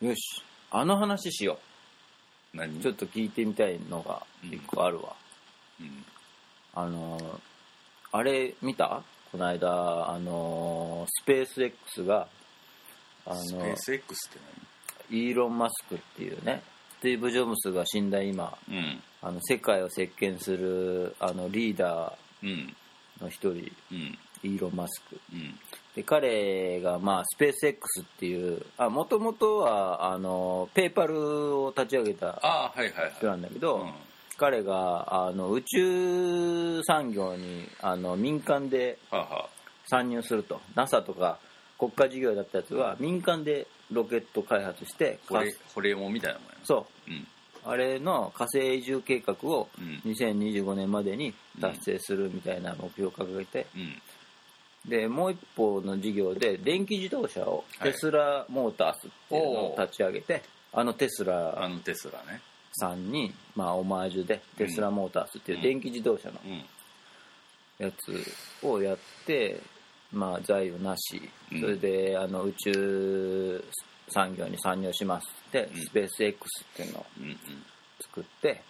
よし。あの話しよ何？うちょっと聞いてみたいのが一個あるわ、うん。あのーあれ見た？この間あのースペース X があのスペース X ってイーロン・マスクっていうねスティーブ・ジョブズが死んだ今何あの世界を席巻するあのリーダうんうん。ーの一人。うんイーロン・マスク。うん。で彼が、まあ、スペース X っていうもともとはあのペーパルを立ち上げたああはいはいはい。人なんだけど、うん。彼があの宇宙産業にあの民間で参入すると。NASA とか国家事業だったやつは民間でロケット開発してホレモンみたいなもんや。なそう。うん。あれの火星移住計画をうん。2025年までに達成するみたいな目標を掲げて、うんでもう一方の事業で電気自動車をはいテスラモータースっていうのを立ち上げて、あのテスあラのテスラね。さんに、まあ、オマージュでテスラモータースっていう電気自動車のうん。やつをやって、まあ、財をなし。うん。それであの宇宙産業に参入しますって、うん。スペース X っていうのをうん作って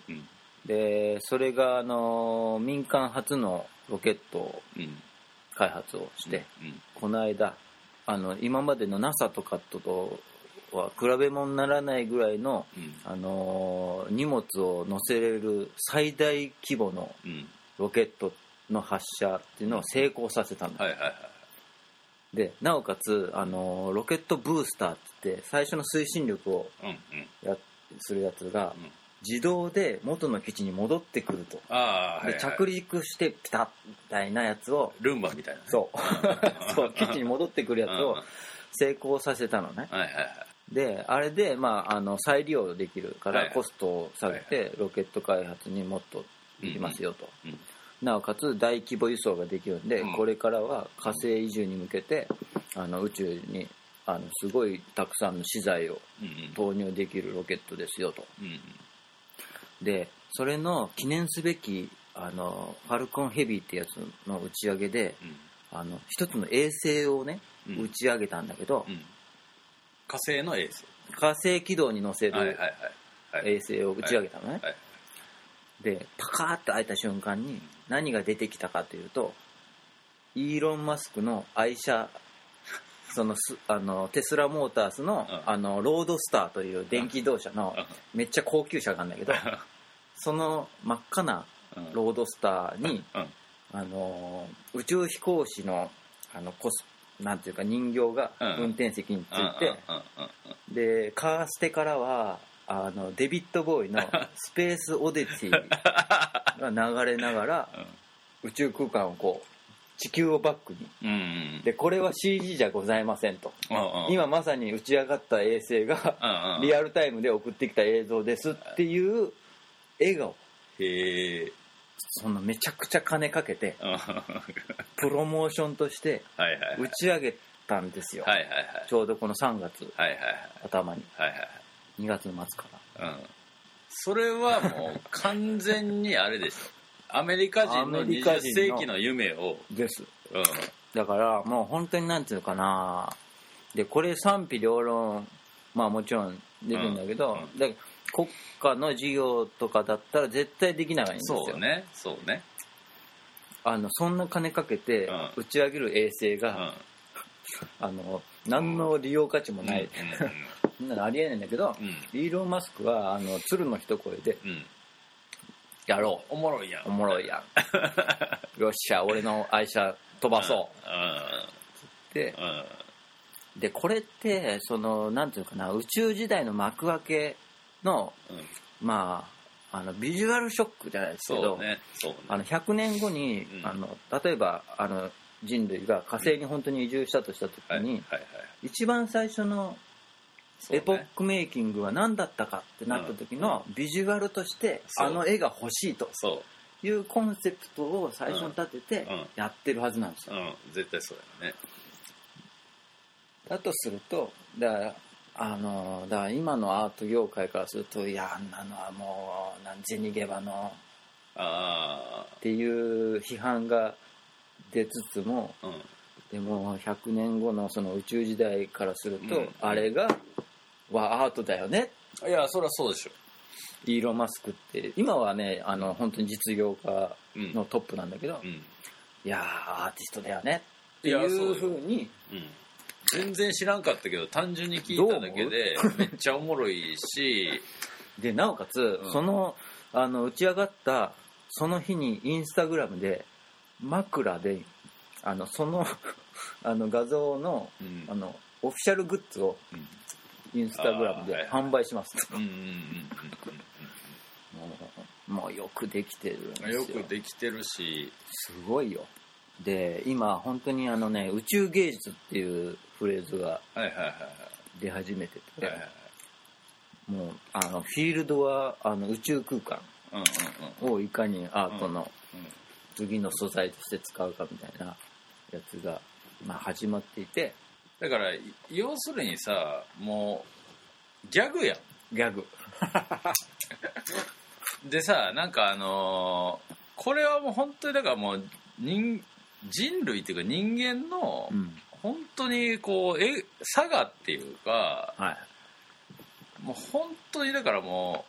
でそれがあの民間初のロケットをうん開発をして、うんこの間あの今までの NASA とかとは比べ物にならないぐらいの、うん。あのー荷物を載せれる最大規模のうん。ロケットの発射っていうのを成功させたの、はいはいはい。でなおかつ、あのーロケットブースターって言って最初の推進力をうんうん。やするやつがうん自動で元の基地に戻ってくると、ああはいはい。で着陸してピタッみたいなやつをルンバみたいなね。そう。そう基地に戻ってくるやつを成功させたのね。はいはいはい。であれで、まあ、あの再利用できるからコストを下げてロケット開発にもっとできますよと、うんなおかつ大規模輸送ができるんで、うん。これからは火星移住に向けてあの宇宙にあのすごいたくさんの資材を投入できるロケットですよと。うんでそれの記念すべきあのファルコンヘビーってやつの打ち上げであの一つの衛星をね、うん。打ち上げたんだけど、うん。火星のエース火星軌道に乗せる衛星を打ち上げたのね、はい。でパカーッと開いた瞬間に何が出てきたかというとイーロン・マスクの愛車そのすあのテスラモータースの,、うん。あのロードスターという電気自動車のめっちゃ高級車があるんだけどその真っ赤なうん。ロードスターに、うん。あの宇宙飛行士のあのコスなんていうか人形がうん。運転席につうん。いて、でカーステからはあのデビッド・ボーイの 「スペース・オディティ」が流れながら宇宙空間をこう地球をバックに。うんうんでこれは CG じゃございませんと。うんうん。今まさに打ち上がった衛星がリアルタイムで送ってきた映像ですっていう笑顔。へえ。そのめちゃくちゃ金かけて プロモーションとしてはいはい打ち上げたんですよ。はいはいはい。ちょうどこの3月はいはい頭に。はいはい2月の末から。うん。それはもう完全にあれでしょアメリカ人のアメリカ20人の世紀の夢を。です。うん。だからもう本当になんていうのかな。でこれ賛否両論まあもちろんできるんだけど、うん。うん。で国家の事業とかだったら絶対できないんですよ。そうね。そうね。あのそんな金かけてうん。打ち上げる衛星が、うん。あの何の利用価値もない、うん。そんなのありえないんだけど、うん。イーロン・マスクはあの鶴の一声でうんう。ん「やろおもろいやん。うおもろいやん。よっしゃ俺の愛車飛ばそう」ってでこれってそのなんていうのかな宇宙時代の幕開けのうん。まああのビジュアルショックじゃないですけど、ね。ね。あの100年後に、うん。あの例えばあの人類が火星に本当に移住したとした時に、はい。一番最初のエポックメイキングは何だったかってなった時のビジュアルとしてあの絵が欲しいとそう。いうコンセプトを最初に立ててうん。うん。やってるはずなんですよ。うん。絶対そうやね。だとするとだからあのだから今のアート業界からするといやあんなのはもうなん銭ゲバのあっていう批判が出つつもあうん。でも100年後のその宇宙時代からすると、うん。あれがはアートだよね。いやそりゃそうでしょ。イーロン・マスクって今はねあの本当に実業家うん。のトップなんだけど、うん。いやーアーティストだよね。っていうふうにうん。全然知らんかったけど単純に聞いただけで めっちゃおもろいし。でなおかつ、うん。そのあの打ち上がったその日にインスタグラムで枕であのその あの画像のうん。あのオフィシャルグッズをうんインスタグラムで販売しますと、うんうんうんもうよくできてるんですよ。うんよくできてるし。すごいよ。で今本当にあのね宇宙芸術っていうフレーズが出始めてて、もうあのフィールドはあの宇宙空間をいかにアートのうん。次の素材として使うかみたいなやつが、まあ、始まっていてだから要するにさもうギャグやん。ギャグ。でさなんかあのーこれはもう本当にだからもう人人類っていうか人間のうん。本当にこうえ差がっていうかはい。もう本当にだからも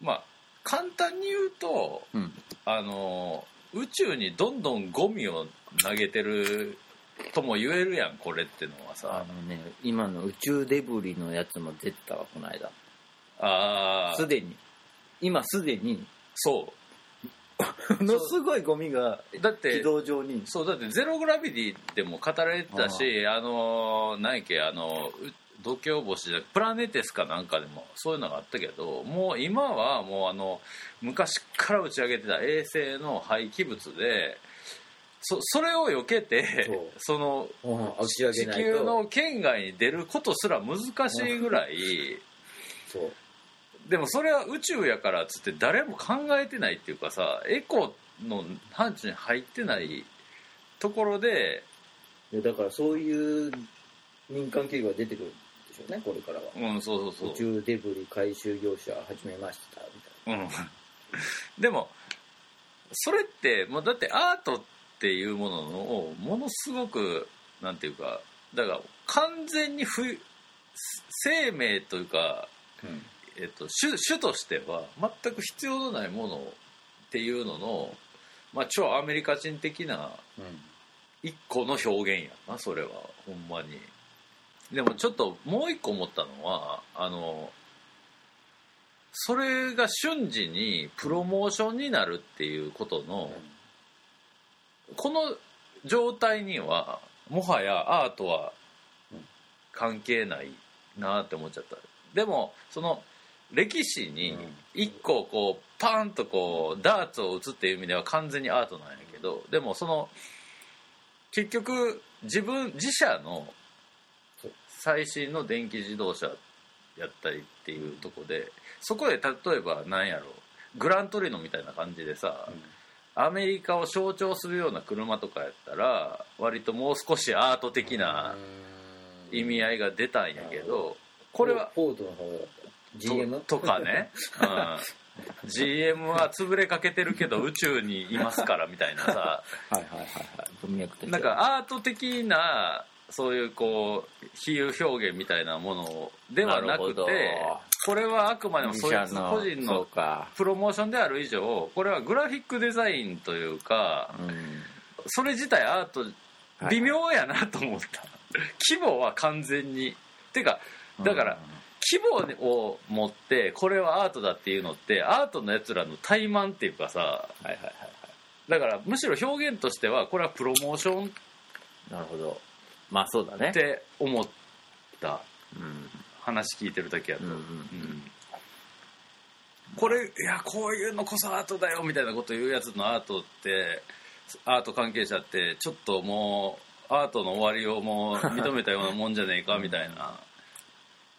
うまあ簡単に言うとうん。あの宇宙にどんどんゴミを投げてるとも言えるやんこれってのはあさのね今の宇宙デブリのやつも出てたわこの間。ああすでに。今すでに。そも のすごいゴミがうだって軌道上に。そうだってゼログラビティでも語られてたしあの何やっけあのう度胸星じゃプラネテスかなんかでもそういうのがあったけどもう今はもうあの昔から打ち上げてた衛星の廃棄物でそ それを避けてその打ち上げ地球の圏外に出ることすら難しいぐらい。でもそれは宇宙やからっつって誰も考えてないっていうかさエコの範疇に入ってないところででだからそういう民間企業が出てくるんでしょうねこれからは。うんそうそうそう。宇宙デブリ回収業者始めましたみうん、でもそれってもうだってアートっていうものをものすごくなんていうかだから完全に不生命というか、たいな、えっと、種種としては全く必要のないものっていうのの、まあ、超アメリカ人的な一個の表現やなそれはほんまに。でもちょっともう一個思ったのはあのそれが瞬時にプロモーションになるっていうことの、この状態にはもはやアートは関係ないなって思っちゃった。でもその歴史に一個こうパーンとこうダーツを打つっていう意味では完全にアートなんやけどでもその結局自分自社の最新の電気自動車やったりっていうとこでそこで例えば何やろグラントリノみたいな感じでさ、アメリカを象徴するような車とかやったら割ともう少しアート的な意味合いが出たんやけどこれはフォードの方だった GM? ととかね、うん、GM は潰れかけてるけど宇宙にいますからみたいなさ。はいはいはいはい。なんかアート的なそういうこう比喩表現みたいなものではなくてこれはあくまでもそいつ個人のか。プロモーションである以上これはグラフィックデザインというかうん。それ自体アートはい。微妙やなと思った、規模は完全に。てかだから規模を持ってこれはアートだっていうのってアートのやつらの怠慢っていうかさはいはいはいはだからむしろ表現としてはこれはプロモーションいなるほど。まあそうだね。って思った。うん話聞いてるだけやと、うんうんうん。これいやこういうのこそアートだよみたいなこと言うやつのアートってアート関係者ってちょっともうアートの終わりをもう認めたようなもんじゃねえかみたいな。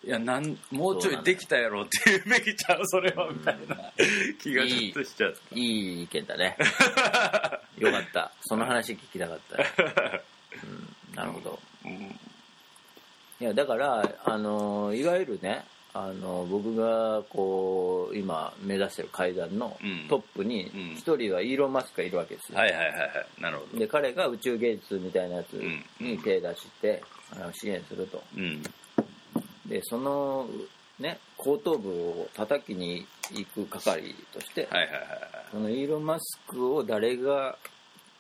いやなんもうちょいできたやろって言うべきちゃうそれはみたいな。気がちょっとしちゃった。いい意見だね。よかった。その話聞きたかった。よ、うん、なるほど。うんいやだからあのいわゆるねあの僕がこう今目指してる階段のうん。トップにうん。一人はイーロン・マスクがいるわけですよ、はいはいはいはい。なるほど。で彼が宇宙芸術みたいなやつうん。に手出して、あの支援すると。うん。でそのね後頭部を叩きに行く係として、はいはいはいはい。そのイーロン・マスクを誰が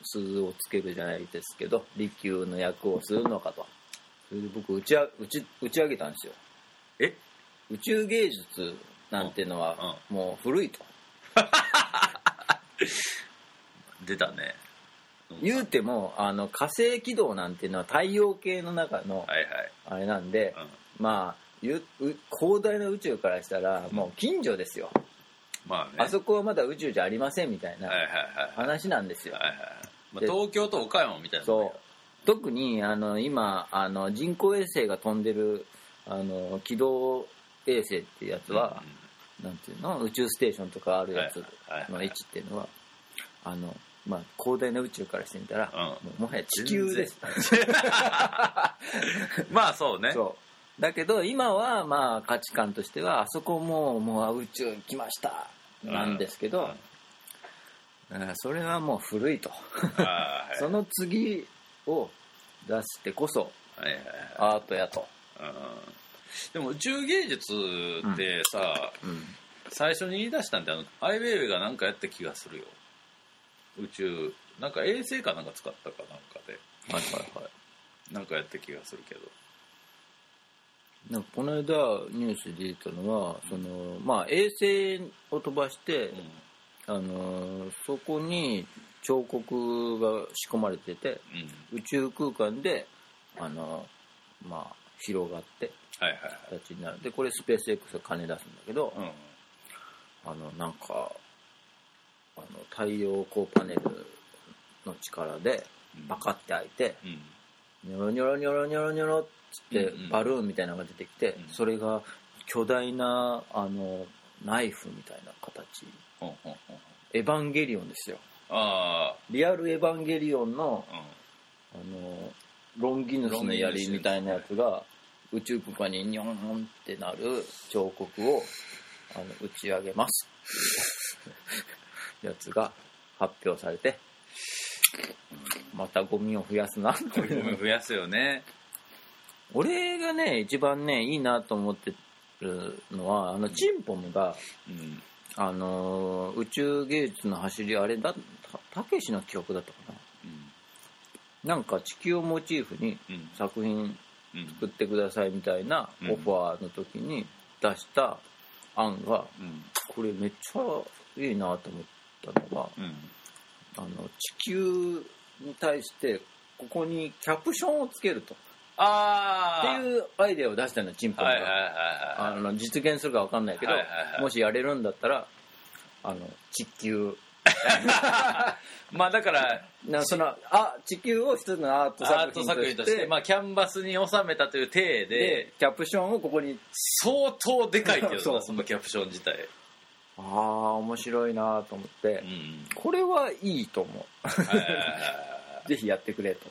鈴をつけるじゃないですけど利休の役をするのかとそれで僕打ちあ打ち打ち上げたんですよ。え？宇宙芸術なんてのはもう古いと。出たね。言うてもあの火星軌道なんていうのは太陽系の中のはいはい。あれなんでうん。まあゆう広大な宇宙からしたらもう近所ですよ。まあね。あそこはまだ宇宙じゃありませんみたいなはいはいはい話なんですよ。はいはいまあで東京と岡山みたいなそう特にあの今あの人工衛星が飛んでるあの軌道衛星っていうやつは、なんていうの？宇宙ステーションとかあるやつの位置っていうのはあの、まあ、広大な宇宙からしてみたら、うん。もはや地球です。まあそうね。そう。だけど今はまあ価値観としてはあそこももう宇宙来ましたなんですけど、うんそれはもう古いと。その次を出してこそアートやと、うん。でも宇宙芸術ってさ、うん、最初に言い出したんであのアイウェイウェイがなんかやった気がするよ。宇宙なんか衛星かなんか使ったかなんかで。はいはいはい。なんかやった気がするけど。なんかこの間ニュースで言ったのはその、まあ、衛星を飛ばして、あのそこに彫刻が仕込まれててうん、うん、宇宙空間であの、まあ、広がってはいはいはい。形になる。でこれスペース X が金出すんだけど、うん。あのなんかあの太陽光パネルの力でパカッて開いてうん。ニョロニョロニョロニョロニョロっつってうんうん。バルーンみたいなのが出てきて、うん。それが巨大なあのナイフみたいな形。ほんほんほん。エヴァンゲリオンですよあリアルエヴァンゲリオンのああのロンギヌスの槍みたいなやつが宇宙空間にニョンってなる彫刻をあの打ち上げます。やつが発表されてまたゴミを増やすな。うんゴミ増やすよね。俺がね一番ねいいなと思ってるのはあのチンポムが、うん。あのー宇宙芸術の走りあれだたたけしの記憶だったかな。なんか地球をモチーフにうん。うん作品うん。作ってくださいみたいなうん。オファーの時に出した案がうん。これめっちゃいいなと思ったのがうん。あの地球に対してここにキャプションをつけると。ああっていうアイデアを出したのチンポンが、実現するか分かんないけど、もしやれるんだったらあの地球 まあだからなそのあ地球を一つのアートアート作品とし作品としてて、まあ、キャンバスに収めたという体ででキャプションをここに。相当でかいけどな そう。そのキャプション自体。ああ面白いなと思って、うん。これはいいと思う。ぜひやってくれと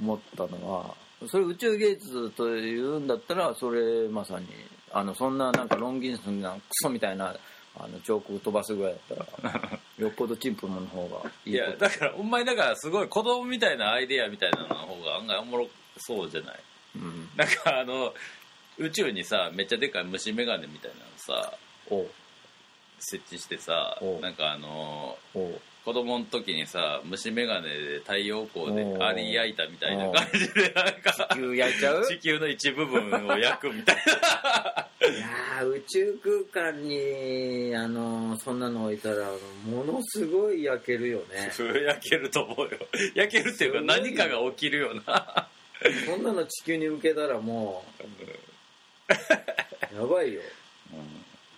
思ったのは。それ宇宙芸術というんだったらそれまさにあのそんななんかロンギヌスなクソみたいなあの彫刻飛ばすぐらいだったら よっぽどチンプムの方がいいいやだからほんまにだからすごい子供みたいなアイデアみたいなのの方が案外おもろそうじゃない？うん。なんかあの宇宙にさめっちゃでかい虫眼鏡みたいなのさ設置してさおなんかあの子供の時にさ虫眼鏡で太陽光でアリ焼いたみたいな感じでなんか地球焼いちゃう？地球の一部分を焼くみたいいやー宇宙空間にあのそんなの置いたらものすごい焼けるよね。な焼けると思うよ。焼けるっていうか何かが起きるよな。そんなの地球に向けたらもうやばいよ。い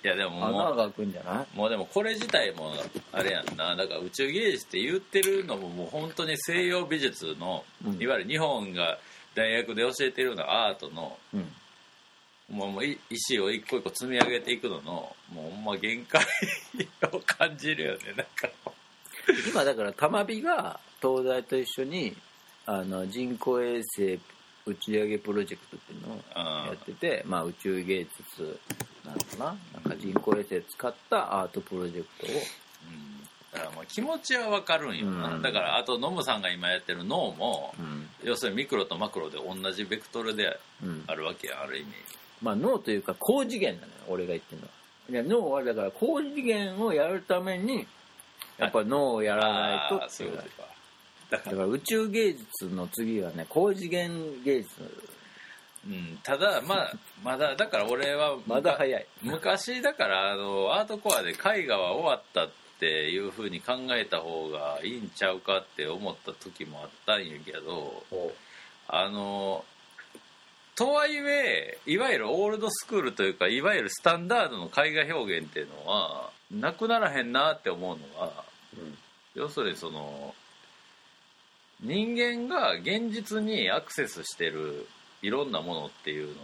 やでも穴もが開くんじゃない？うもうでもこれ自体もあれやんな。だから宇宙芸術って言ってるのももう本当に西洋美術の、うん。いわゆる日本が大学で教えてるようなアートのうん。もうもうい石を一個一個積み上げていくののもうほんま限界を感じるよね。なんか今だから玉美が東大と一緒にあの人工衛星打ち上げプロジェクトっていうのをやってて、まあ、宇宙芸術なんかな？なんか人工衛星使ったアートプロジェクトを。うん。だからまあ気持ちはわかるんよ。な、うん。だからあとノムさんが今やってる脳も、うん、要するにミクロとマクロで同じベクトルでうん、あるわけやある意味。まあ脳というか高次元なのよ俺が言ってるの。はいや脳はだから高次元をやるためにやっぱ脳をやらないとああそういうことかだから宇宙芸術の次はね高次元芸術。うん、ただまあまだだから俺はまだ早い。昔だからあのアートコアで絵画は終わったっていうふうに考えた方がいいんちゃうかって思った時もあったんやけどあのとはいえいわゆるオールドスクールというかいわゆるスタンダードの絵画表現っていうのはなくならへんなって思うのは要するにその人間が現実にアクセスしてるいろんなものっていうの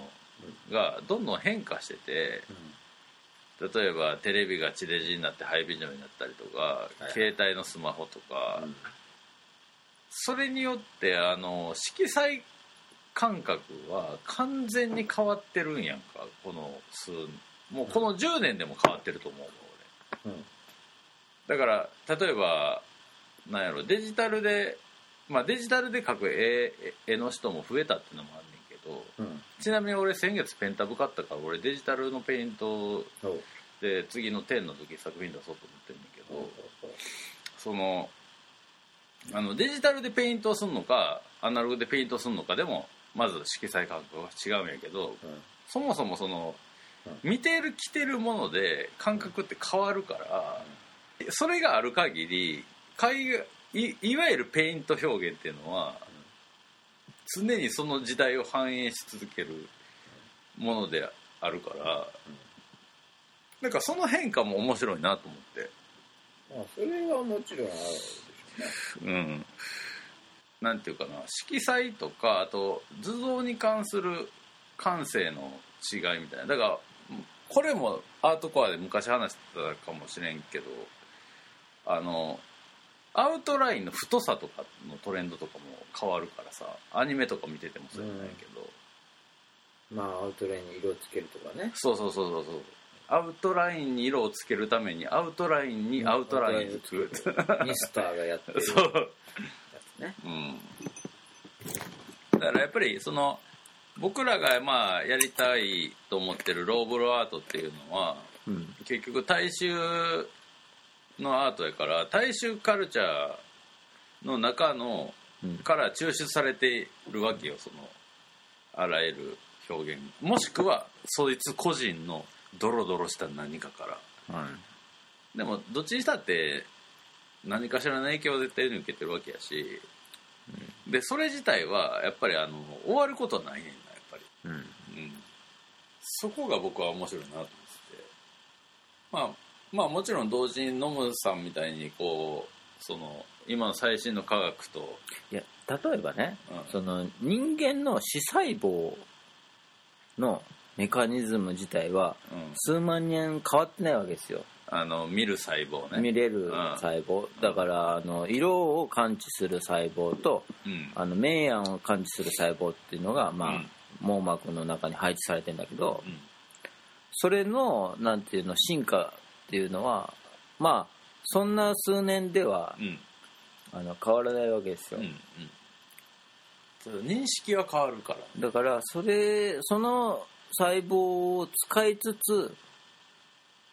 がどんどん変化してて例えばテレビが地デジになってハイビジョンになったりとか、い携帯のスマホとか、それによってあの色彩感覚は完全に変わってるんやんかこの数もうこの10年でも変わってると思うわ俺。うん。だから例えばなんやろデジタルでまあデジタルで描く絵絵の人も増えたっていうのもあんねんけどうん。ちなみに俺先月ペンタブ買ったから俺デジタルのペイントで次の10の時作品出そうと思ってるんだけどそのあのデジタルでペイントをするのかアナログでペイントをするのかでもまず色彩感覚は違うんやけどそもそもその見てる着てるもので感覚って変わるからそれがある限りいいわゆるペイント表現っていうのは常にその時代を反映し続けるものであるからなんかその変化も面白いなと思って。まあそれはもちろんあるうん。なんていうかな色彩とかあと図像に関する感性の違いみたいな。だからこれもアートコアで昔話してたかもしれんけどあのアウトラインの太さとかのトレンドとかも変わるからさアニメとか見ててもそうじゃないけど、まあアウトラインに色つけるとかね。そうそうそうそうそう。アウトラインに色をつけるためにアウトラインにアウトラインを作る。ミスターがやってる。やそう。つね。うん。だからやっぱりその僕らがまあやりたいと思ってるローブルアートっていうのはうん。結局大衆のアートやから大衆カルチャーの中のうん。から抽出されているわけよそのあらゆる表現。もしくはそいつ個人のドロドロした何かから。はい。でもどっちにしたって何かしらの影響を絶対に受けてるわけやし、でそれ自体はやっぱりあの終わることはないねんなやっぱり、うん。うん、そこが僕は面白いなと思ってて。まあまあもちろん同時にノムさんみたいにこうその今の最新の科学と、いや例えばね、うん。その人間の視細胞のメカニズム自体はうん、数万年変わってないわけですよ。あの見る細胞ね。見れる細胞、だからあの色を感知する細胞とうん。あの明暗を感知する細胞っていうのが、まあうん。網膜の中に配置されてんだけどうん。それのなんていうの進化っていうのはまあそんな数年ではうん。あの変わらないわけですよ、うんうん。認識は変わるから。だからそれその細胞を使いつつ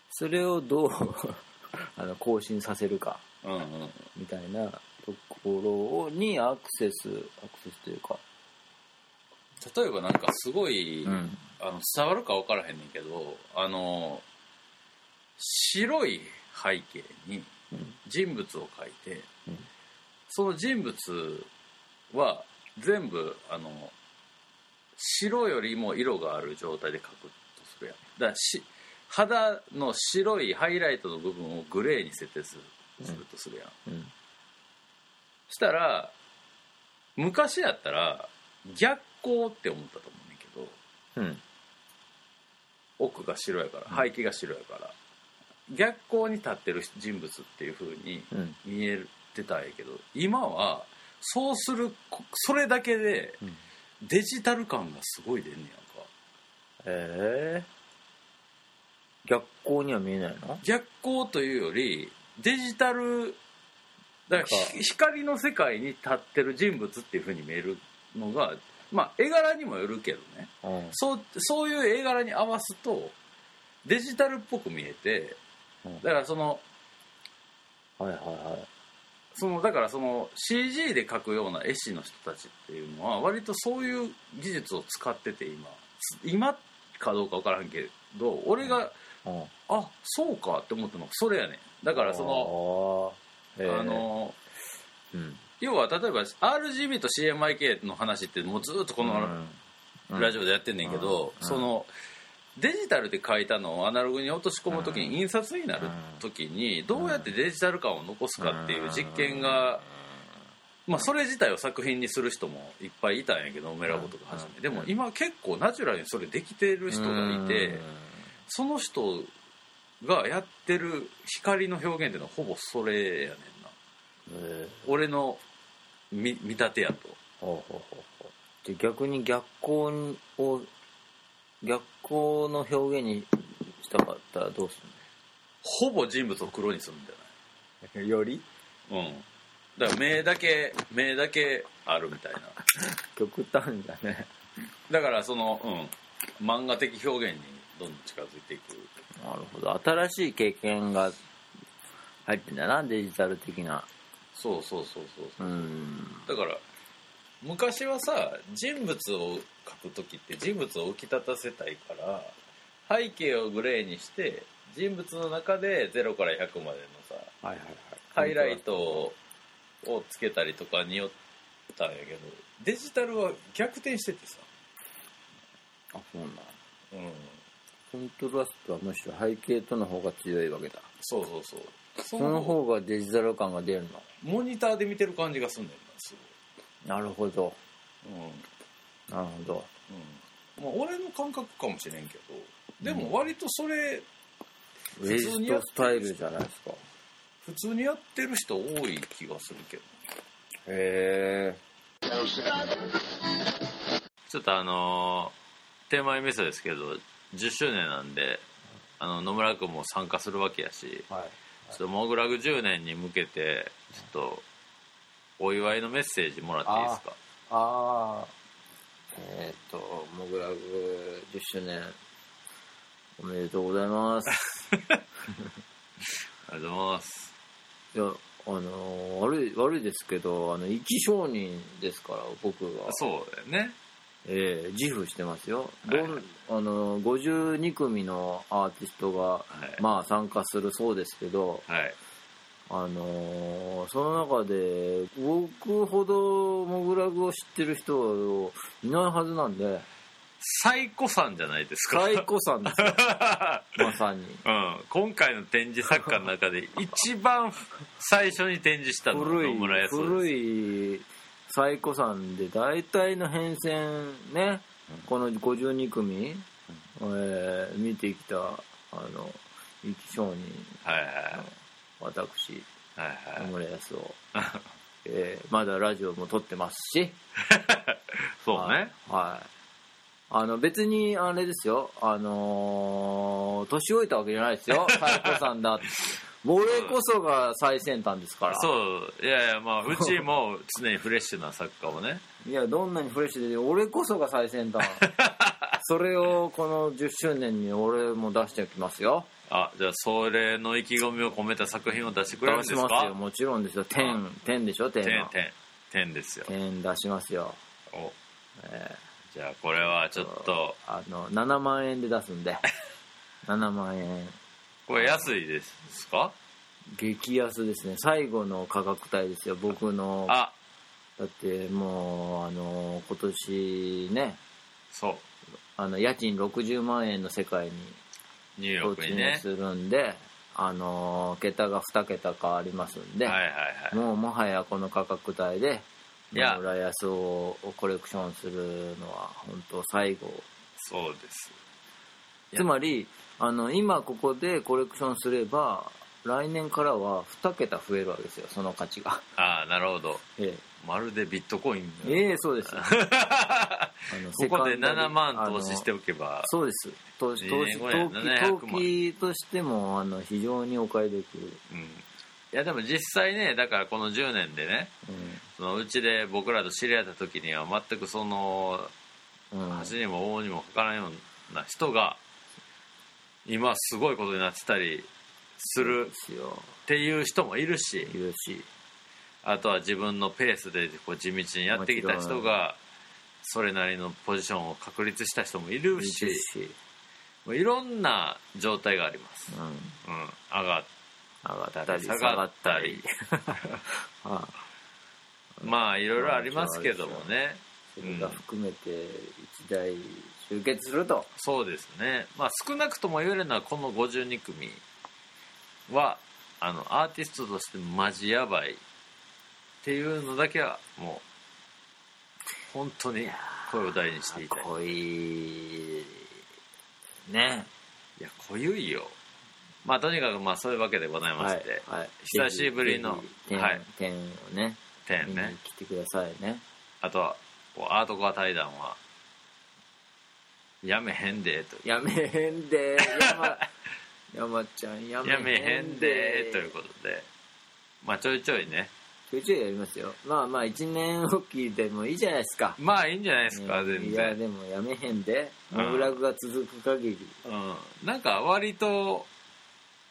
それをどう あの更新させるかうんうん。みたいなところにアクセスアクセスというか、例えばなんかすごい、うん。あの伝わるか分からへんねんけどあの白い背景にうん人物を描いて、うんその人物は全部あの白よりも色がある状態で描くとするやん。だからし肌の白いハイライトの部分をグレーに設定するするとするやん、うん。したら昔やったら逆光って思ったと思うねんけどうん。奥が白やから背景が白やから、逆光に立ってる人物っていう風にうん。見えてたんやけど今はそうするこそれだけでうん。デジタル感がすごい出んねやんか。え逆光には見えないの？逆光というよりデジタルだからひ光の世界に立ってる人物っていうふうに見えるのがまあ絵柄にもよるけどね。うん。そうそういう絵柄に合わすとデジタルっぽく見えてうんだからそのはいはいはい。そのだからその CG で描くような絵師の人たちっていうのは割とそういう技術を使ってて今。今かどうか分からんけど俺が、うん。あそうかって思ったのがそれやねん。だからそのあのうん。要は例えば RGB と CMYK の話ってもうずっとこのうん。ラジオでやってんねんけど、うん。そのデジタルで書いたのをアナログに落とし込む時に印刷になる時にどうやってデジタル感を残すかっていう実験が、まあ、それ自体を作品にする人もいっぱいいたんやけどメラボとかはじめでも今結構ナチュラルにそれできてる人がいてその人がやってる光の表現っていうのはほぼそれやねんな。俺の見見立てやと。逆に逆光を逆光の表現にしたかったらどうすほぼ人物を黒にするんじゃない？より？うん。だから目だけ目だけあるみたいな。極端だね。だからそのうん。漫画的表現にどんどん近づいていく。なるほど。新しい経験が入ってんだなデジタル的な。そうそうそうそうそう。う、ん。だから昔はさ人物を描く時って人物を浮き立たせたいから背景をグレーにして人物の中で0から100までのさはいはいはい。ハイライトをつけたりとかによったんやけどデジタルは逆転しててさ、あそうなんだ。うん、コントラストはむしろ背景との方が強いわけだ。そうそうそう。そその方がデジタル感が出るの。モニターで見てる感じがすんねんなすなるほど。うん。なるほど。うん。まあ、俺の感覚かもしれんけどでも割とそれウエストスタイルじゃないですか。普通にやってる人多い気がするけど。へえ。ちょっとあのー、テーマイミスですけど10周年なんであの野村君も参加するわけやしはい。ちょっとモグラグ10年に向けてちょっとお祝いのメッセージもらっていいですか？ああえっ、とモグラグ10周年おめでとうございます。ありがとうございます。いやあのー悪い悪いですけどあの生き証人ですから僕がそうだよね。ええ自負してますよ、はい。あの52組のアーティストが、はい。まあ参加するそうですけどはいあのーその中で僕ほどモグラグを知ってる人いないはずなんで。最古さんじゃないですか。最古さんですよ。まさに。うん、今回の展示作家の中で一番最初に展示したのが古野村い康古い最古さんで大体の変遷ね、この52組、えー見てきたあの生き証人はいはい私はいはい。野村康夫、えーまだラジオも撮ってますし。そうね。はい、はい。あの別にあれですよ。あのー年老いたわけじゃないですよ。最古さんだ。って俺こそが最先端ですから。そう。いやいやまあうちも常にフレッシュな作家をね。いやどんなにフレッシュで俺こそが最先端。それをこの10周年に俺も出してきますよあじゃあそれの意気込みを込めた作品を出してくれるん出ですか？しますよ。もちろんですよ。点点でしょ？点は。点点点ですよ。点出しますよ、お。えじゃあこれはちょっと。ーあの7万円で出すんで。7万円。これ安いですか？激安ですね。最後の価格帯ですよ。僕の。だあってもうあの今年ね。そう。あの家賃60万円の世界にニューヨークにね。するんで、あの桁が2桁変わりますんで、はいはいはい。もうもはやこの価格帯で村康夫をコレクションするのは本当最後そうです。つまりあの今ここでコレクションすれば来年からは2桁増えるわけですよその価値が。ああなるほど。えまるでビットコインえええそうですよ。あの ここでセカンダリ7万投資しておけば。そうです。投資投資2年後や700投機投万機としてもあの非常にお買いできる、うん。いやでも実際ねだからこの10年でねそのうちで僕らと知り合った時には全くそのうん。うん、橋にも大にもかからんような人が今すごいことになってたりするですよ。っていう人もいるし。いるしあとは自分のペースでこう地道にやってきた人がそれなりのポジションを確立した人もいるしし、もういろんな状態があります、うん、うん、上がっ上がったり下下がったり。まあいろいろありますけどもね。それが含めて一台集結すると、そうですね。まあ少なくとも言えるのはこの52組はあのアーティストとしてマジやばいっていうのだけはもう本当に声を大にしていたい。かっこいいね。いや濃ゆいよ。まあとにかくまあそういうわけでございまして、はいはい、久しぶりのぜひはい。点、点をね点ね。来てくださいね。あとはこうアートコア対談はやめへんでと。やめへんで山山ちゃんやめへへんでということで。まあちょいちょいねちょいちょいやりますよ。まあまあ一年おきでもいいじゃないですか。まあいいんじゃないですか、うん。全いや然でもやめへんで。うんモグラグが続く限り。うん、なんか割と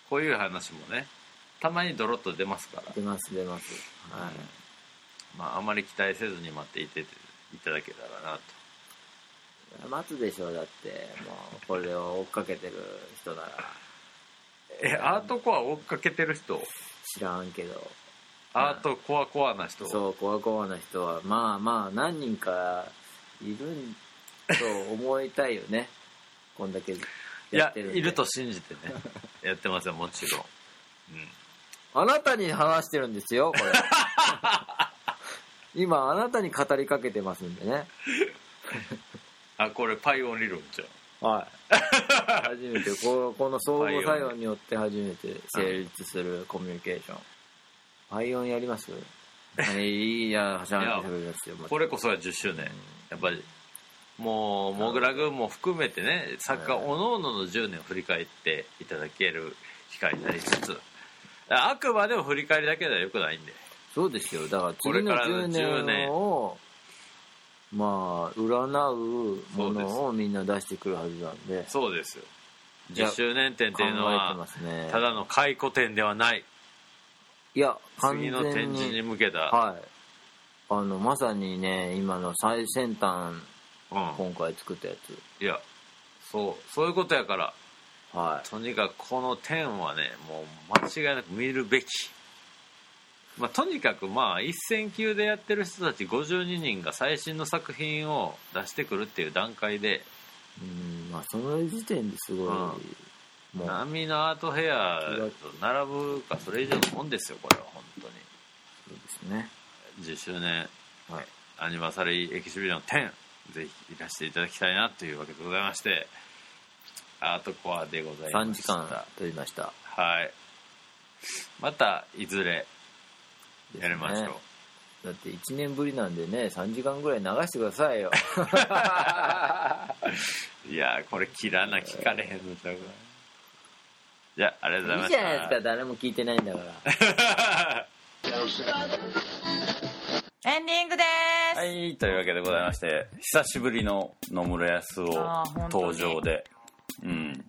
こういう話もねたまにドロッと出ますから、出ます出ます。はい。まあ、あまり期待せずに待っていていただけたらなと。待つでしょだって。もうこれを追っかけてる人なら。えアートコア追っかけてる人？知らんけどアートコアコアな人。そうコアコアな人はまあまあ何人かいるんと思いたいよね。こんだけいややってるいると信じてね。やってますよもちろん、うん、あなたに話してるんですよこれ。今あなたに語りかけてますんでね。あこれパイオン理論じゃん。はい。初めてここの相互作用によって初めて成立するコミュニケーションパイオンやります？はいいやしゃんと喋りますよこれこそが10周年。やっぱり。もうモグラグも含めてね作家おのおのの10年を振り返っていただける機会になりつつ。あくまでも振り返りだけではよくないんで。そうですよ。だから次のこれからの10 10年年をまあ占うものをみんな出してくるはずなんで。そうですよ。じゃあ10周年展っていうのはね。ただの回顧展ではないいや完次全の展示にに向けた、はい。あのまさにね今の最先端うん、今回作ったやつ。いやそうそういうことやから。はい。とにかくこの点はねもう間違いなく見るべき、まあ、とにかくまあ一線級でやってる人たち52人が最新の作品を出してくるっていう段階で。うんまあその時点ですごい、うん波のアートヘアと並ぶかそれ以上のもんですよこれは本当に。そうですね。10周年はい。アニバーサリーエキシビジョン10ぜひいらしていただきたいなというわけでございましてアートコアでございま3した。時間取りました。はい。またいずれやりましょう、だって1年ぶりなんでね3時間ぐらい流してくださいよ。いやーこれ切らな聞かれへんのちゃうかじゃあありがとうございました。いいじゃないですか。誰も聞いてないんだから。エンディングです、はい、というわけでございまして、久しぶりの野村康夫登場で、うん。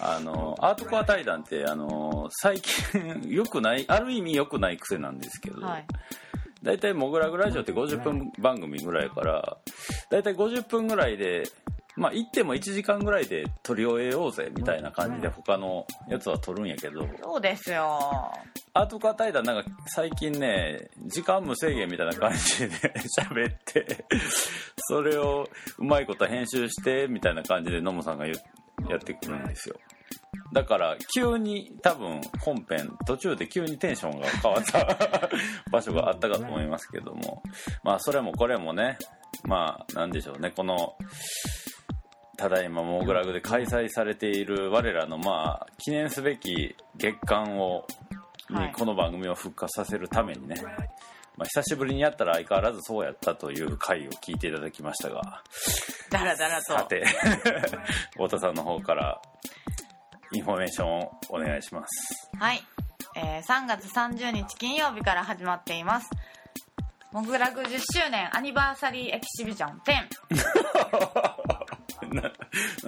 あの、アートコア対談って、あの、最近 良くない、ある意味良くない癖なんですけど、はい。大体モグラグラジオって50分番組ぐらいから、大体50分ぐらいで、まあ行っても1時間ぐらいで撮り終えようぜみたいな感じで他のやつは撮るんやけど、そうですよ。アートカー対談なんか最近ね時間無制限みたいな感じで 喋ってそれをうまいこと編集してみたいな感じでノムさんがやってくるんですよ。だから急に多分本編途中で急にテンションが変わった 場所があったかと思いますけども。まあそれもこれもねまあなんでしょうねこのただいまモグラグで開催されている我らのまあ記念すべき月間をにはい。この番組を復活させるためにね、まあ、久しぶりにやったら相変わらずそうやったという回を聞いていただきましたがだらだらと。さて 太田さんの方からインフォメーションをお願いします。はい、えー3月30日金曜日から始まっています。モグラグ10周年アニバーサリーエキシビジョン10な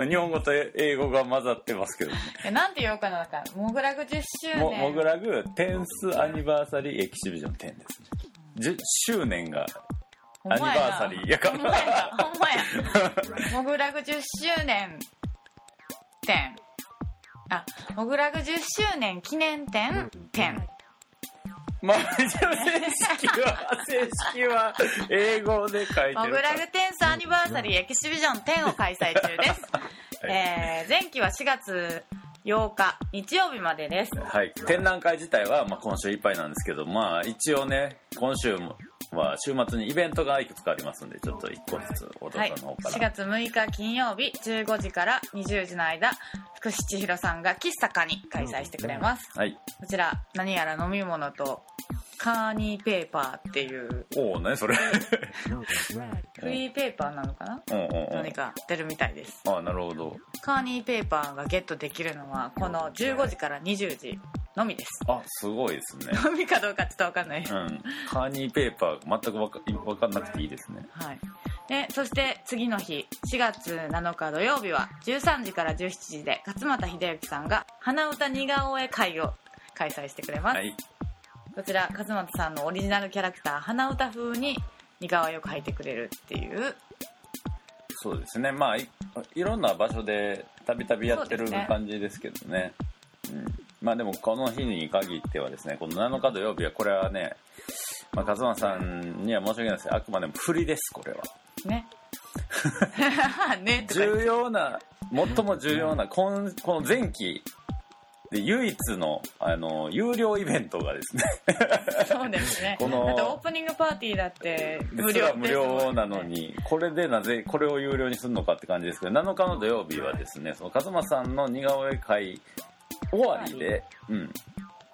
日本語と英語が混ざってますけどね。えなんて言おうかななんかモグラグ10周も年モグラグテンスアニバーサリーエキシビジョン10ですね。10周年がアニバーサリー。や。かほんまや。なほんまや。モグラグ10周年展。あモグラグ10周年記念展。展まあ一応正式は正式は英語で書いてる。モグラグテンスアニバーサリーエキシビジョン10を開催中です、えー前期は4月8日日曜日までですはい、展覧会自体はまあ今週いっぱいなんですけどまあ一応ね今週は週末にイベントがいくつかありますんでちょっと1個ずつ太田はい、さんの方から、4月6日金曜日15時から20時の間福士千尋さんが喫茶かに開催してくれます。はい。こちら何やら飲み物とカーニーペーパーっていう。おお何それ。フリーペーパーなのかな？うんうんうん。何か出るみたいです。あなるほど。カーニーペーパーがゲットできるのはこの15時から20時のみです。あすごいですね。のみかどうかちょっと分かんない。です、うん。カーニーペーパー全くわかわかんなくていいですね。はい、でそして次の日4月7日土曜日は13時から17時で勝俣秀幸さんが鼻歌似顔絵会を開催してくれます、はい。こちら勝俣さんのオリジナルキャラクター鼻歌風に似顔絵を描いてくれるっていう。そうですね。まあいいろんな場所でたびたびやってる感じですけどね。うん、まあでもこの日に限ってはですねこの7日土曜日はこれはね、まあ、勝間さんには申し訳ないです。けどあくまでも振りですこれはね。ね重要な最も重要なこのこの前期で唯一のあの有料イベントがですね。そうですね。このだってオープニングパーティーだって無実は無料なのにこれでなぜこれを有料にするのかって感じですけど7日の土曜日はですねその勝間さんの似顔絵会終わりで、うん、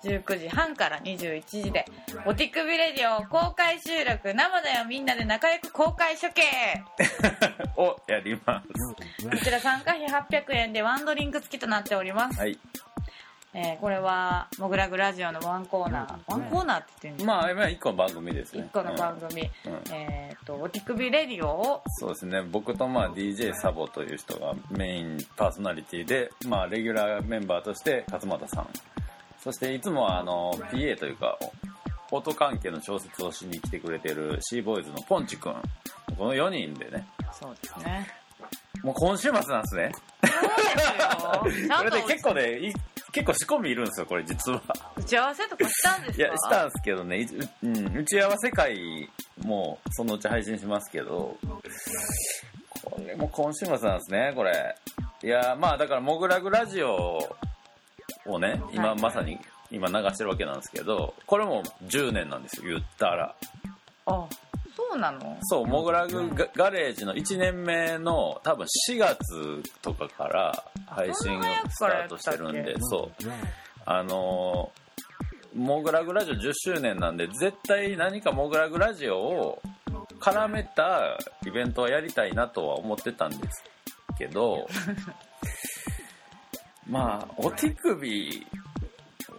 19時半から21時で「ボティックビレディオ公開収録生だよみんなで仲良く公開処刑」をやります。こちら参加費800円でワンドリンク付きとなっております、はい。えーこれは「モグラグラジオ」のワンコーナー。ワンコーナーって言ってるん。まあ今1個の番組ですね。1個の番組、うん。うん。えっ、とボティックビレディオを。そうですね。僕とまあ DJ サボという人がメインパーソナリティでまあレギュラーメンバーとして勝俣さんそしていつもはあの PA というか音関係の小説をしに来てくれてるシーボーイズのポンチくんこの4人でね。そうですね。もう今週末なんですね。そうですよ。れで結構ねい結構仕込みいるんですよこれ実は。打ち合わせとかしたんですか いやしたんですけどね。いううん、打ち合わせ会もそのうち配信しますけど。これも今週末なんですねこれ。いやまあだから「モグラグラジオ」をね今はい。まさに今流してるわけなんですけどこれも10年なんですよ言ったら。あそうなの？そうモグラグガガレージの1年目の多分4月とかから配信をスタートしてるんでそう。あのーモグラグラジオ10周年なんで絶対何かモグラグラジオを絡めたイベントはやりたいなとは思ってたんですけど まあお手首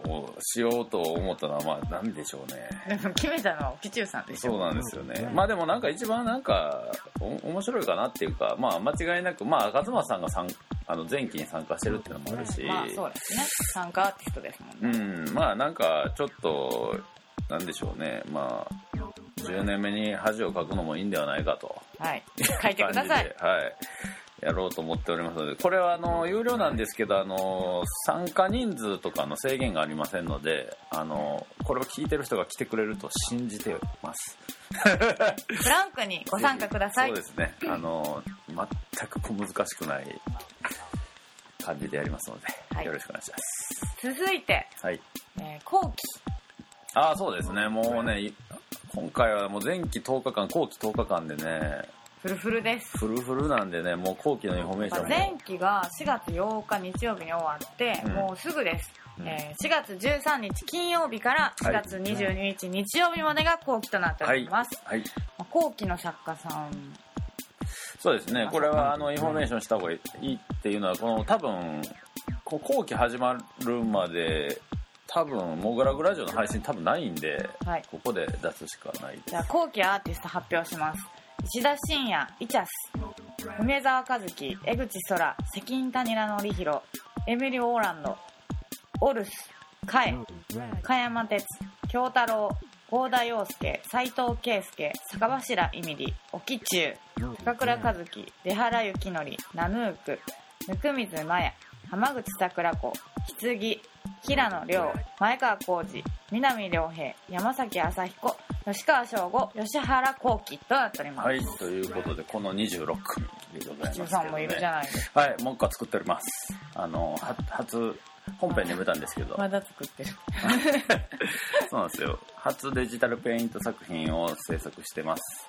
をしようと思ったのはまあ何でしょうね。で も決めたのはピチューさんでしょ。そうなんですよね。まあでもなんか一番なんかお面白いかなっていうか、まあ間違いなく、まあ赤妻さんが参あの前期に参加してるっていうのもあるし、まあそうですね。参加アーティストですもんね、うん、まあなんかちょっと、なんでしょうね、まあ10年目に恥をかくのもいいんではないかと。はい。書いてください。はい。やろうと思っておりますので、これはあの、有料なんですけど、あの、参加人数とかの制限がありませんので、あの、これを聞いてる人が来てくれると信じてます。フランクにご参加くださいそうですね。あの、全く小難しくない感じでやりますので、はいよろしくお願いします。続いて、はい。えー後期ああ、そうですね。もうね、い今回はもう前期10日間、後期10日間でね、フルフルです。フルフルなんでね、もう後期のインフォメーションも。前期が4月8日日曜日に終わって、うん。もうすぐです。えー4月13日金曜日から4月22日日曜日までが後期となっております、はい。まあ後期の作家さん。そうですね。これはあのインフォメーションした方がいいっていうのはこの多分後期始まるまで多分モグラグラジオの配信多分ないんで、はい。ここで出すしかないです。じゃあ後期アーティスト発表します石田真也イチャス梅沢和樹江口空関谷良則弘エミリー・オーランドオルスカエ加山哲京太郎郷田洋介斎藤圭介坂柱イミリ沖中高倉和樹出原幸則ナヌーク温水麻也浜口桜子棺平野亮前川浩二南良平山崎朝彦吉川翔吾吉原幸喜となっております、はいということでこの26組でございますけど、ね、さんもいるじゃないですか。はいもう一個作っております。あのは初本編で見たんですけど。まだ作ってる。そうなんですよ。初デジタルペイント作品を制作してます。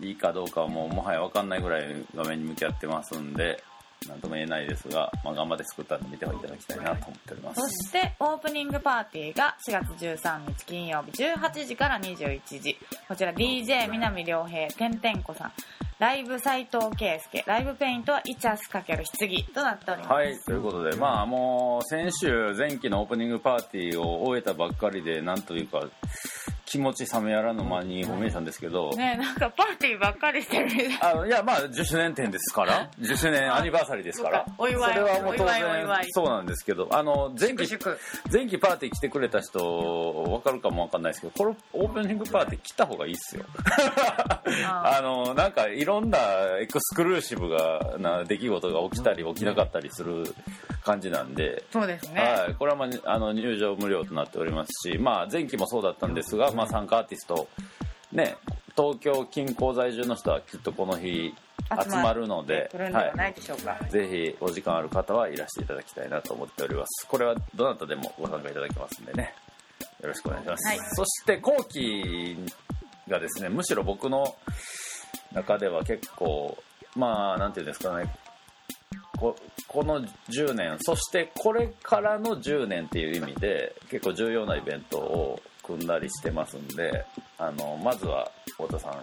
いいかどうかはもうもはや分かんないぐらい画面に向き合ってますんで何とも言えないですが、まあ、頑張って作ったんで見ていただきたいなと思っております。そしてオープニングパーティーが4月13日金曜日18時から21時。こちら DJ 南良平てんてんこさん。ライブ斎藤圭介。ライブペイントはイチャス×棺となっております、はいということでまあもう先週前期のオープニングパーティーを終えたばっかりでなんというか気持ち冷めやらぬ間にインフォメーションですけど、ねえなんかパーティーばっかりしてるみたい。あのいやまあ10周年展ですから。10周年アニバーサリーですから。お祝い。それはもう当然そうなんですけどあの前期祝前期パーティー来てくれた人分かるかも分かんないですけどこれオープニングパーティー来た方がいいっすよ。あのなんかいろんなエクスクルーシブがな出来事が起きたり起きなかったりする感じなんで。そうですね、はい、これは、まあ、あの入場無料となっておりますし、まあ、前期もそうだったんですが、まあ、参加アーティスト、ね、東京近郊在住の人はきっとこの日集まるのでではないでしょうか、ぜひお時間ある方はいらしていただきたいなと思っております。これはどなたでもご参加いただけますんでね。よろしくお願いします、はい。そして後期がですねむしろ僕の中では結構まあなんていうんですかね。ここの10年そしてこれからの10年っていう意味で結構重要なイベントを組んだりしてますんであのまずは太田さんの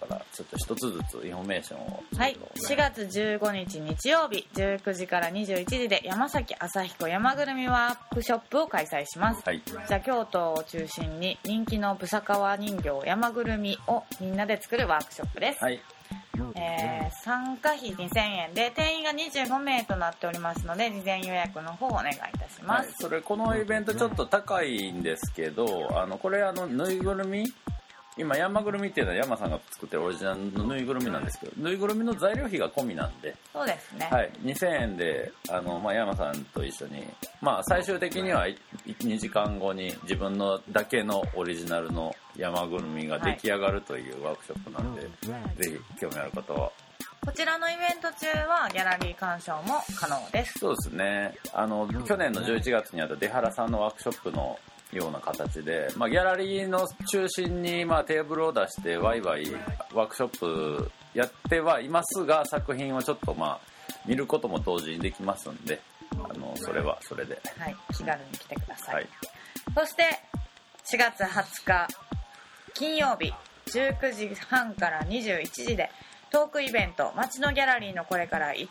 方からちょっと一つずつインフォメーションを。はい、4月15日日曜日19時から21時で山崎朝彦山ぐるみワークショップを開催します、はい。じゃあ京都を中心に人気のブサカワ人形山ぐるみをみんなで作るワークショップです、はい。えー参加費2000円で定員が25名となっておりますので事前予約の方お願いいたします、はい、それこのイベントちょっと高いんですけどあのこれあのぬいぐるみ？今山ぐるみっていうのは山さんが作ってるオリジナルのぬいぐるみなんですけどぬいぐるみの材料費が込みなんで、そうですね、はい、2000円であの、まあ、山さんと一緒に、まあ、最終的には2時間後に自分のだけのオリジナルの山ぐるみが出来上がるというワークショップなんで、ぜひ興味ある方はこちらのイベント中はギャラリー鑑賞も可能です。そうですね。あの去年の11月にあった出原さんのワークショップのような形で、まあ、ギャラリーの中心に、まあ、テーブルを出してワイワイワークショップやってはいますが作品をちょっとまあ見ることも同時にできますんであのそれはそれで。はい気軽に来てください、はい。そして4月20日金曜日19時半から21時でトークイベント「街のギャラリーのこれから1」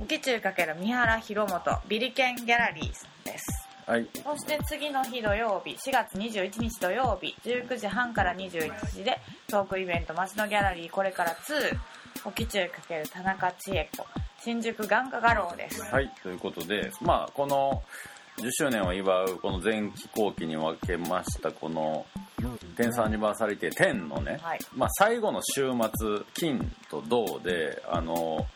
浮中×三原弘本ビリケンギャラリーです。はい。そして次の日土曜日4月21日土曜日19時半から21時でトークイベント「街のギャラリーこれから2」沖中×田中千恵子新宿眼科画廊です。はいということでまあこの10周年を祝うこの前期後期に分けましたこの天才アニバーサリティ10のね、はい。まあ、最後の週末金と銅であの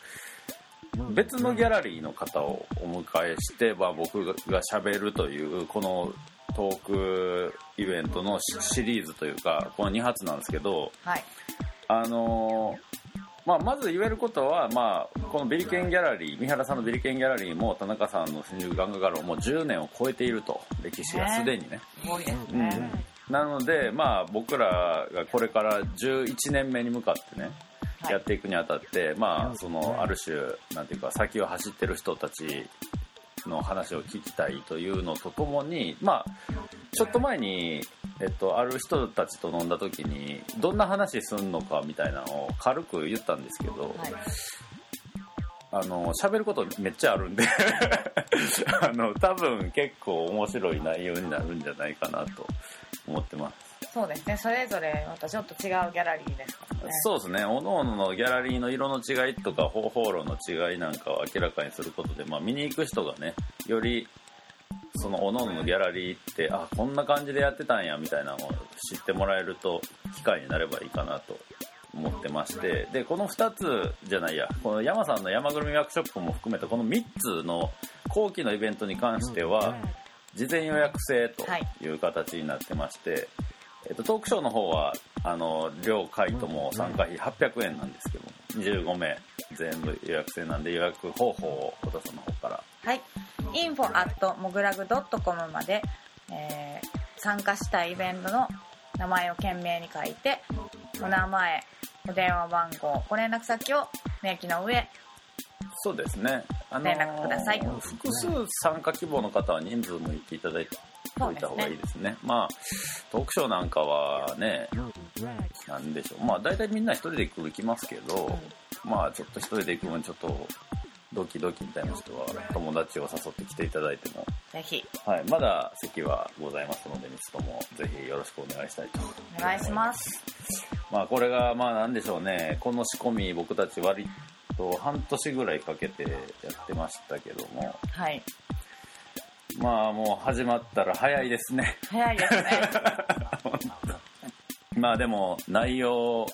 別のギャラリーの方をお迎えして、まあ、僕が喋るというこのトークイベントのシシリーズというかこの2発なんですけどはい。あのまあ、まず言えることは、まあ、このビリケンギャラリー三原さんのビリケンギャラリーも田中さんの新宿眼科画廊も10年を超えていると歴史がすでにね。すごいですうん。ね、なので、まあ、僕らがこれから11年目に向かってね、はい。やっていくにあたって、まあ、そのある種なんていうか先を走ってる人たちの話を聞きたいというのとともにまあちょっと前に、えっと、ある人たちと飲んだ時にどんな話すんのかみたいなのを軽く言ったんですけど、はい。あの喋ることめっちゃあるんで あの多分結構面白い内容になるんじゃないかなと思ってます。そうですね。それぞれまたちょっと違うギャラリーですからね。そうですね。おのののギャラリーの色の違いとか方法論の違いなんかを明らかにすることで、まあ、見に行く人がねよりそのおのののギャラリーってあこんな感じでやってたんやみたいなのを知ってもらえると機会になればいいかなと。思ってまして。でこの2つじゃないや。この山さんの山ぐるみワークショップも含めたこの3つの後期のイベントに関しては事前予約制とい。う形になってまして、えっと、トークショーの方はあの両回とも参加費800円なんですけども15名全部予約制なんで予約方法を小田さんの方から。はい。info at もぐらぐ .com まで、えー参加したいイベントの名前を懸命に書いてお名前お電話番号ご連絡先を明記の上そうですね。あの連絡ください。複数参加希望の方は人数も言っていただいておいた方がいいですね。まあトークショーなんかはねなんでしょう。まあ大体みんな一人で来る来ますけど、まあちょっと一人で行くのにちょっとドキドキみたいな人は友達を誘ってきていただいても。ぜひ。はい、まだ席はございますので、三つともぜひよろしくお願いしたいと。お願いします。まあ、これが、まあ、なんでしょうね、この仕込み、僕たち割と半年ぐらいかけてやってましたけども、はい。まあ、もう始まったら早いですね。早いですね。まあ、でも、内容、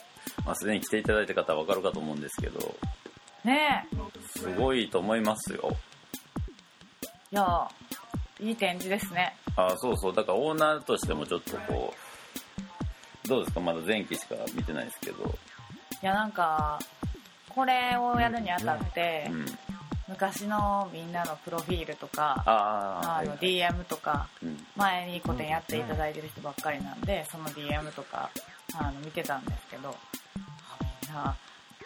まあ、すでに来ていただいた方はわかるかと思うんですけど、ねすごいと思いますよ。えいやいい展示ですね。あそうそう、だからオーナーとしてもちょっとこう、どうですか？まだ前期しか見てないですけど、いやなんかこれをやるにあたって、うん。昔のみんなのプロフィールとかあの DM とかうん。前に個展やっていただいてる人ばっかりなんでその DM とかあの見てたんですけどあみんな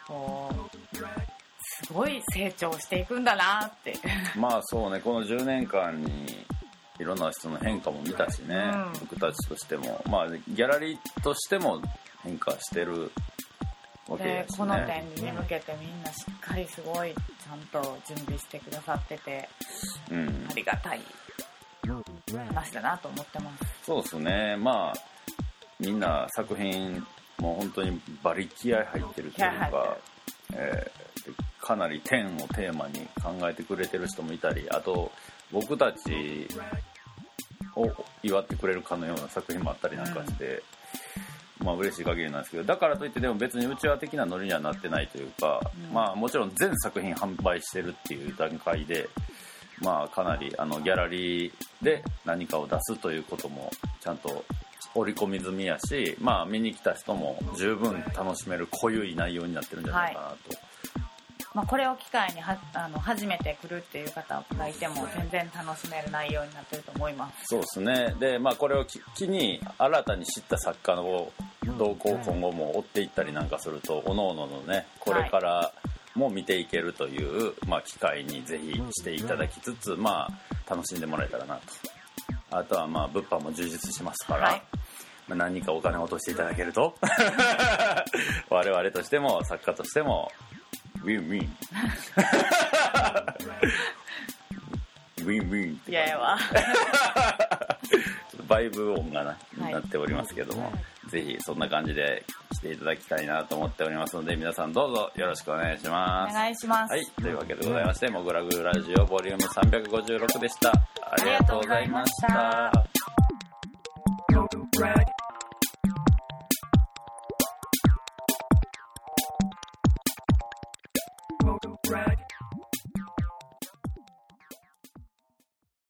こうすごい成長していくんだなって。まあそうね。この10年間にいろんな人の変化も見たしね、うん。僕たちとしても。まあギャラリーとしても変化してるでね。この展示に向けてみんなしっかりすごいちゃんと準備してくださっててうん。ありがたい。話だなと思ってます。そうですね。まあみんな作品もう本当にバリ気合入ってるというか、えーでかなり天をテーマに考えてくれてる人もいたりあと僕たちを祝ってくれるかのような作品もあったりなんかして、まあ嬉しい限りなんですけどだからといってでも別にうちわ的なノリにはなってないというか、うん。まあもちろん全作品販売してるっていう段階でまあかなりあのギャラリーで何かを出すということもちゃんと織り込み済みやしまあ見に来た人も十分楽しめる濃ゆい内容になってるんじゃないかなと、まあ、これを機会にはあの初めて来るっていう方がいても全然楽しめる内容になってると思います。そうですね。でまあこれをき機に新たに知った作家の動向を今後も追っていったりなんかするとおのおののねこれからも見ていけるという、まあ、機会にぜひしていただきつつまあ楽しんでもらえたらなと。あとはまあ物販も充実しますから、はい。まあ何かお金を落としていただけると。我々としても作家としてもウィンウィンウィンウィンっていやいやわバイブ音がな,、はいなっておりますけども、ぜひそんな感じで来ていただきたいなと思っておりますので、皆さんどうぞよろしくお願いしおます。願いします、はい、というわけでございまして、モグラグラジオボリューム356でした。ありがとうございました。